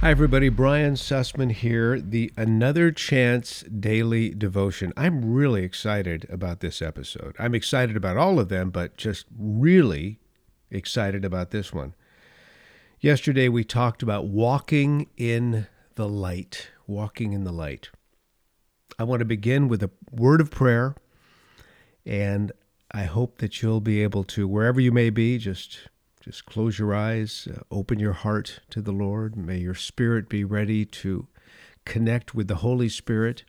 Hi, everybody. Brian Sussman here, the Another Chance Daily Devotion. I'm really excited about this episode. I'm excited about all of them, but just really excited about this one. Yesterday, we talked about walking in the light. Walking in the light. I want to begin with a word of prayer, and I hope that you'll be able to, wherever you may be, just just close your eyes, uh, open your heart to the Lord. May your spirit be ready to connect with the Holy Spirit.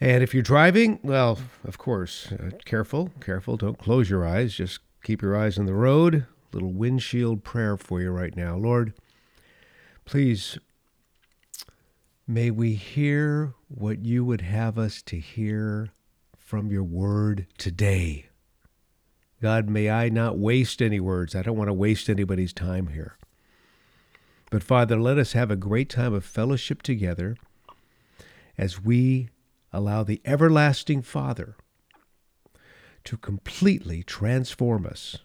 And if you're driving, well, of course, uh, careful, careful. Don't close your eyes. Just keep your eyes on the road. Little windshield prayer for you right now. Lord, please, may we hear what you would have us to hear from your word today. God, may I not waste any words. I don't want to waste anybody's time here. But Father, let us have a great time of fellowship together as we allow the everlasting Father to completely transform us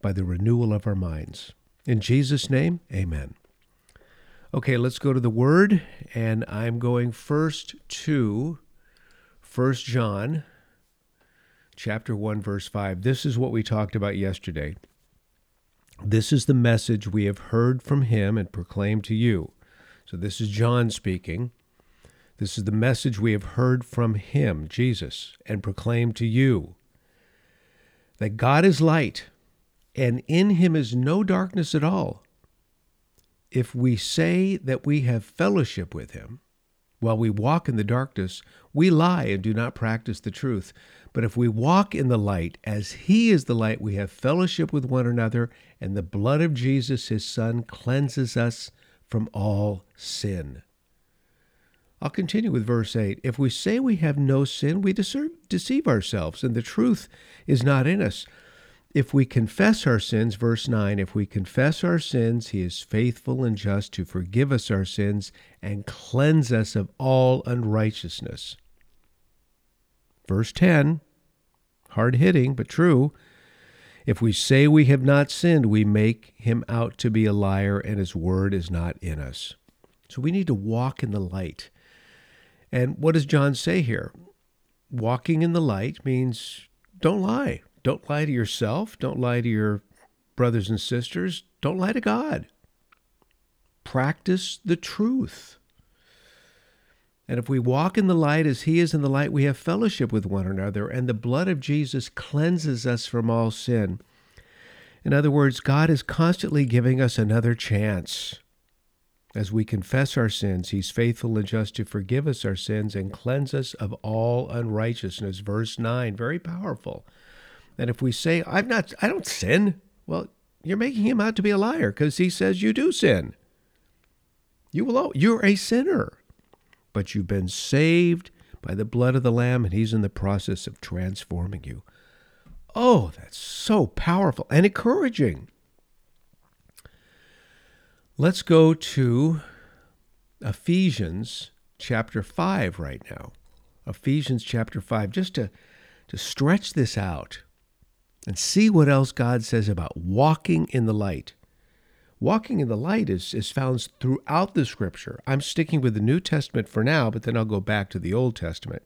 by the renewal of our minds. In Jesus' name, amen. Okay, let's go to the Word, and I'm going first to 1 John chapter 1, verse 5. This is what we talked about yesterday. This is the message we have heard from him and proclaimed to you. So this is John speaking. This is the message we have heard from him, Jesus, and proclaimed to you that God is light, and in him is no darkness at all. If we say that we have fellowship with him, while we walk in the darkness, we lie and do not practice the truth. But if we walk in the light, as He is the light, we have fellowship with one another, and the blood of Jesus, His Son, cleanses us from all sin. I'll continue with verse 8. If we say we have no sin, we deceive ourselves, and the truth is not in us. If we confess our sins, verse 9, if we confess our sins, he is faithful and just to forgive us our sins and cleanse us of all unrighteousness. Verse 10, hard hitting, but true. If we say we have not sinned, we make him out to be a liar, and his word is not in us. So we need to walk in the light. And what does John say here? Walking in the light means don't lie. Don't lie to yourself. Don't lie to your brothers and sisters. Don't lie to God. Practice the truth. And if we walk in the light as he is in the light, we have fellowship with one another, and the blood of Jesus cleanses us from all sin. In other words, God is constantly giving us another chance. As we confess our sins, he's faithful and just to forgive us our sins and cleanse us of all unrighteousness. Verse 9, very powerful. And if we say, I've not, I don't sin, well, you're making him out to be a liar because he says you do sin. You will, you're a sinner, but you've been saved by the blood of the Lamb, and he's in the process of transforming you. Oh, that's so powerful and encouraging. Let's go to Ephesians chapter 5 right now. Ephesians chapter 5, just to, to stretch this out and see what else God says about walking in the light. Walking in the light is, is found throughout the scripture. I'm sticking with the New Testament for now, but then I'll go back to the Old Testament,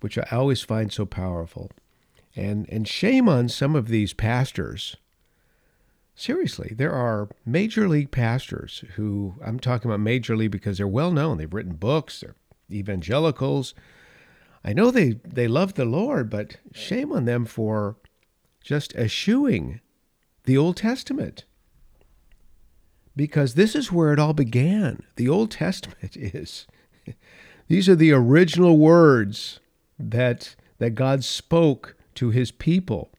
which I always find so powerful. And, and shame on some of these pastors. Seriously, there are major league pastors who, I'm talking about major league because they're well known. They've written books, they're evangelicals. I know they, they love the Lord, but shame on them for just eschewing the Old Testament. Because this is where it all began. The Old Testament is. These are the original words that, that God spoke to his people.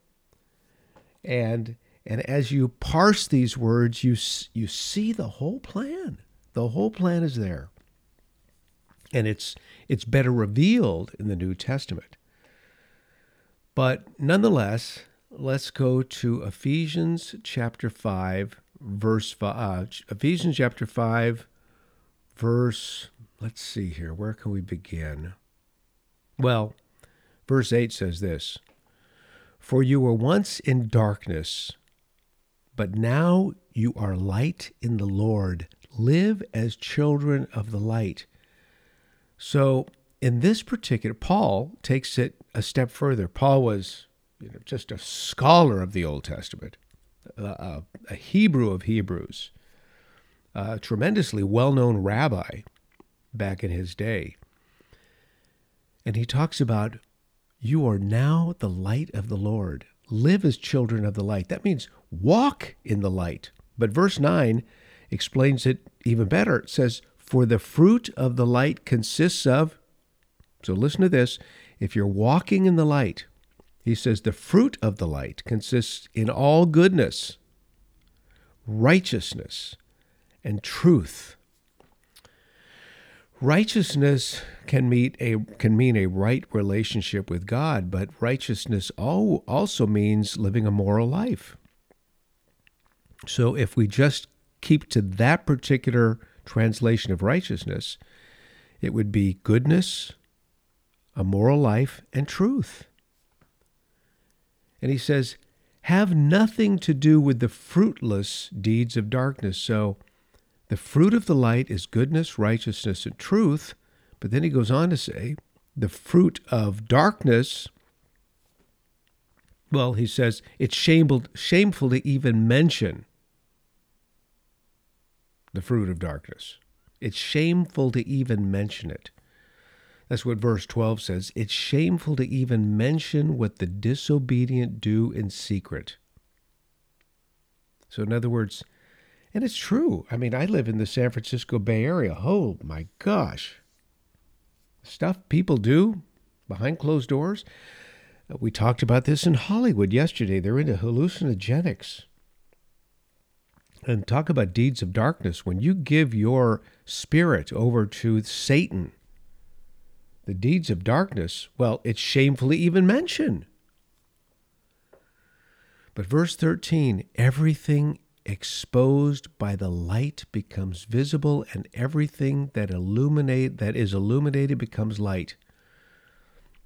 And, and as you parse these words, you, you see the whole plan. The whole plan is there. And it's, it's better revealed in the New Testament. But nonetheless, let's go to Ephesians chapter 5, verse 5. Uh, Ephesians chapter 5, verse, let's see here, where can we begin? Well, verse 8 says this For you were once in darkness, but now you are light in the Lord. live as children of the light. So, in this particular, Paul takes it a step further. Paul was you know, just a scholar of the Old Testament, a, a Hebrew of Hebrews, a tremendously well known rabbi back in his day. And he talks about, You are now the light of the Lord. Live as children of the light. That means walk in the light. But verse 9 explains it even better. It says, For the fruit of the light consists of, so listen to this, if you're walking in the light, he says, the fruit of the light consists in all goodness, righteousness, and truth. Righteousness can meet a can mean a right relationship with God, but righteousness also means living a moral life. So if we just keep to that particular translation of righteousness, it would be goodness, a moral life, and truth. And he says, have nothing to do with the fruitless deeds of darkness. So the fruit of the light is goodness, righteousness, and truth. But then he goes on to say, the fruit of darkness, well, he says, it's shameful, shameful to even mention the fruit of darkness. It's shameful to even mention it. That's what verse 12 says. It's shameful to even mention what the disobedient do in secret. So, in other words, and it's true. I mean, I live in the San Francisco Bay Area. Oh my gosh. Stuff people do behind closed doors. Uh, we talked about this in Hollywood yesterday. They're into hallucinogenics and talk about deeds of darkness. When you give your spirit over to Satan, the deeds of darkness, well, it's shamefully even mentioned. But verse 13, everything exposed by the light becomes visible and everything that illuminate that is illuminated becomes light.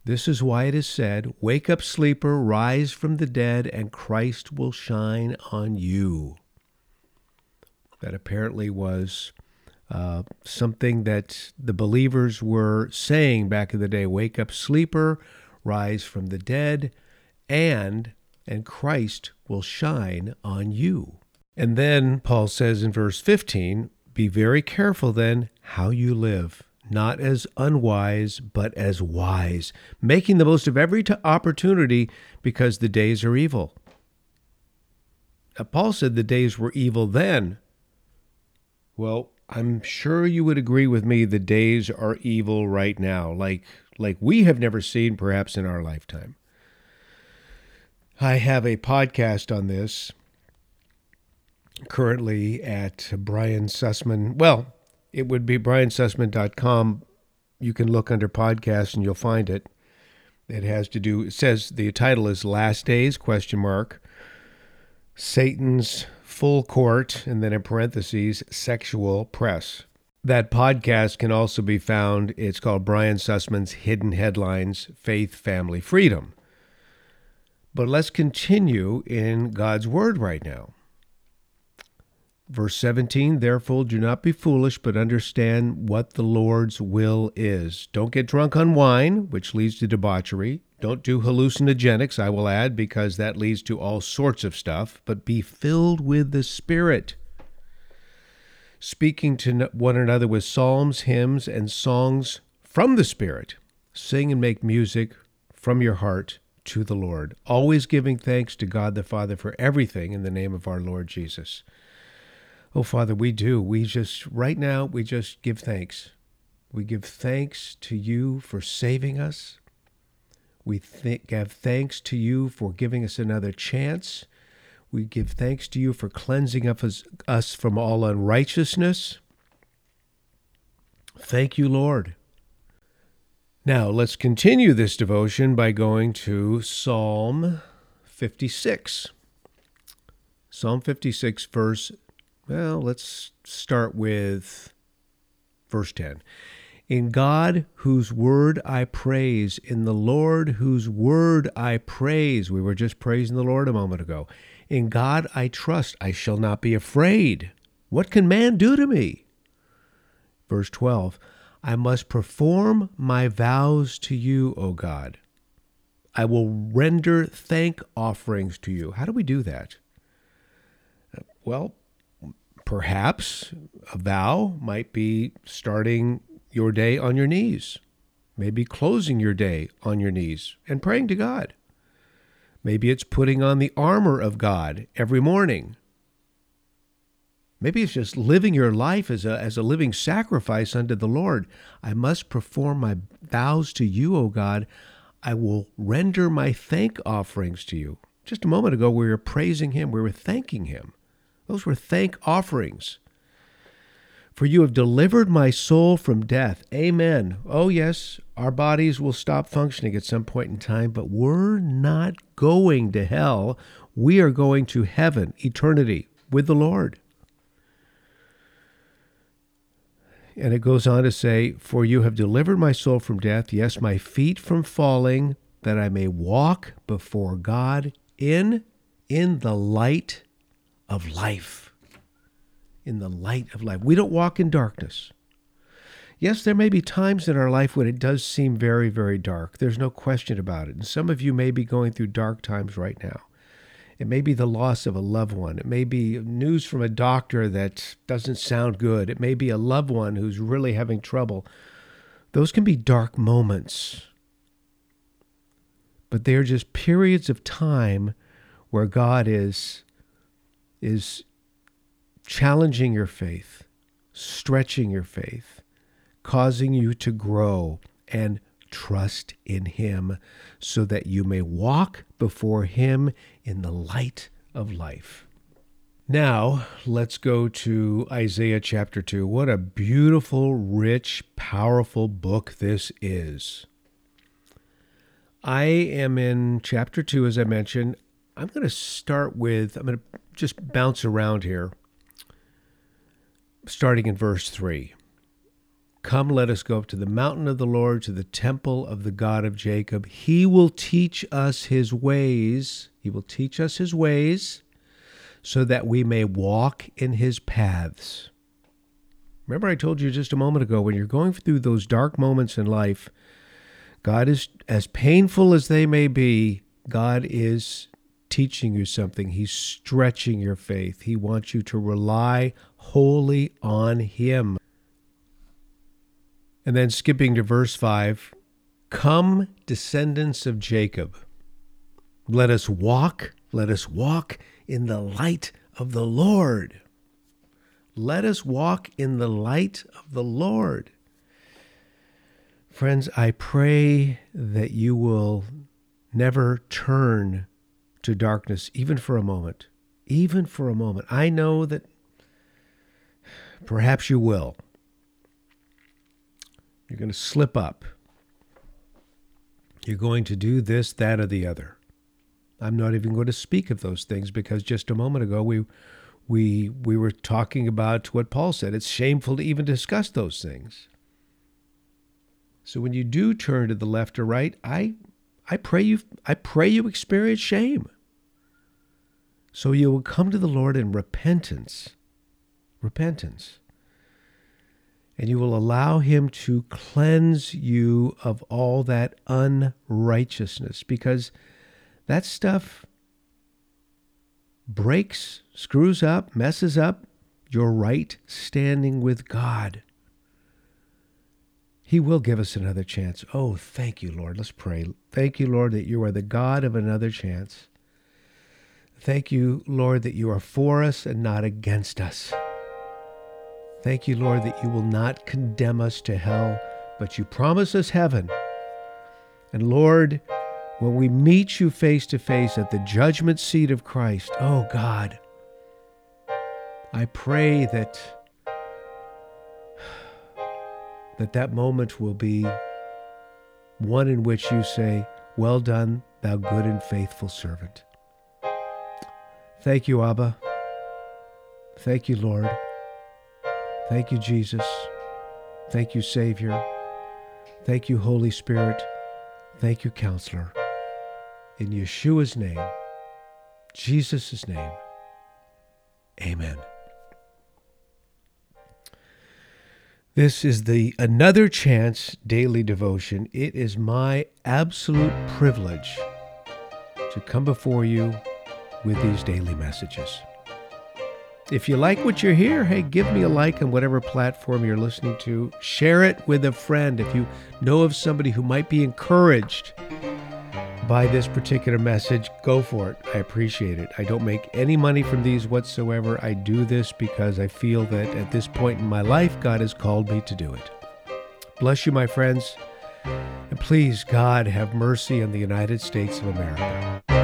This is why it is said, Wake up, sleeper, rise from the dead, and Christ will shine on you that apparently was something that the believers were saying back in the day wake up sleeper rise from the dead and and christ will shine on you. And then paul says in verse 15 be very careful then how you live not as unwise but as wise making the most of every t- opportunity because the days are evil. Now, paul said the days were evil then. Well, I'm sure you would agree with me the days are evil right now, like like we have never seen perhaps in our lifetime. I have a podcast on this currently at Brian Sussman. Well, it would be briansussman.com. You can look under podcasts and you'll find it. It has to do it says the title is Last Days question mark Satan's full court, and then in parentheses, sexual press. That podcast can also be found. It's called Brian Sussman's Hidden Headlines Faith, Family, Freedom. But let's continue in God's Word right now. Verse 17, therefore do not be foolish, but understand what the Lord's will is. Don't get drunk on wine, which leads to debauchery. Don't do hallucinogenics, I will add, because that leads to all sorts of stuff, but be filled with the Spirit. Speaking to one another with psalms, hymns, and songs from the Spirit. Sing and make music from your heart to the Lord, always giving thanks to God the Father for everything in the name of our Lord Jesus. Oh, Father, we do. We just, right now, we just give thanks. We give thanks to you for saving us. We th- give thanks to you for giving us another chance. We give thanks to you for cleansing us, us from all unrighteousness. Thank you, Lord. Now, let's continue this devotion by going to Psalm 56. Psalm 56, verse well, let's start with verse 10. In God, whose word I praise, in the Lord, whose word I praise. We were just praising the Lord a moment ago. In God I trust, I shall not be afraid. What can man do to me? Verse 12 I must perform my vows to you, O God. I will render thank offerings to you. How do we do that? Well, perhaps a vow might be starting your day on your knees, maybe closing your day on your knees and praying to God. Maybe it's putting on the armor of God every morning. Maybe it's just living your life as a, as a living sacrifice unto the Lord. I must perform my vows to you, O God. I will render my thank offerings to you. Just a moment ago, we were praising Him, we were thanking Him. Those were thank offerings. For you have delivered my soul from death. Amen. Oh, yes, our bodies will stop functioning at some point in time, but we're not going to hell. We are going to heaven, eternity, with the Lord. And it goes on to say, For you have delivered my soul from death, yes, my feet from falling, that I may walk before God in in the light of life. In the light of life. We don't walk in darkness. Yes, there may be times in our life when it does seem very, very dark. There's no question about it. And some of you may be going through dark times right now. It may be the loss of a loved one. It may be news from a doctor that doesn't sound good. It may be a loved one who's really having trouble. Those can be dark moments. But they're just periods of time where God is is challenging your faith, stretching your faith, causing you to grow and trust in Him so that you may walk before Him in the light of life. Now, let's go to Isaiah chapter 2. What a beautiful, rich, powerful book this is. I am in chapter 2, as I mentioned. I'm going to start with, I'm going to just bounce around here, starting in verse 3. Come, let us go up to the mountain of the Lord, to the temple of the God of Jacob. He will teach us his ways. He will teach us his ways so that we may walk in his paths. Remember, I told you just a moment ago when you're going through those dark moments in life, God is, as painful as they may be, God is teaching you something. He's stretching your faith. He wants you to rely wholly on Him. And then skipping to verse 5 Come, descendants of Jacob, let us walk, let us walk in the light of the Lord. Let us walk in the light of the Lord. Friends, I pray that you will never turn to darkness, even for a moment. Even for a moment. I know that perhaps you will. You're going to slip up. You're going to do this, that, or the other. I'm not even going to speak of those things because just a moment ago we we we were talking about what Paul said. It's shameful to even discuss those things. So when you do turn to the left or right, I I pray you I pray you experience shame. So you will come to the Lord in repentance. Repentance and you will allow him to cleanse you of all that unrighteousness because that stuff breaks, screws up, messes up your right standing with God. He will give us another chance. Oh, thank you, Lord. Let's pray. Thank you, Lord, that you are the God of another chance. Thank you, Lord, that you are for us and not against us. Thank you, Lord, that you will not condemn us to hell, but you promise us heaven. And Lord, when we meet you face to face at the judgment seat of Christ, oh God, I pray that that that moment will be one in which you say, "Well done, thou good and faithful servant." Thank you, Abba. Thank you, Lord. Thank you, Jesus. Thank you, Savior. Thank you, Holy Spirit. Thank you, Counselor. In Yeshua's name, Jesus' name, amen. This is the Another Chance Daily Devotion. It is my absolute privilege to come before you with these daily messages. If you like what you hear, hey, give me a like on whatever platform you're listening to. Share it with a friend. If you know of somebody who might be encouraged by this particular message, go for it. I appreciate it. I don't make any money from these whatsoever. I do this because I feel that at this point in my life, God has called me to do it. Bless you, my friends. And please, God, have mercy on the United States of America.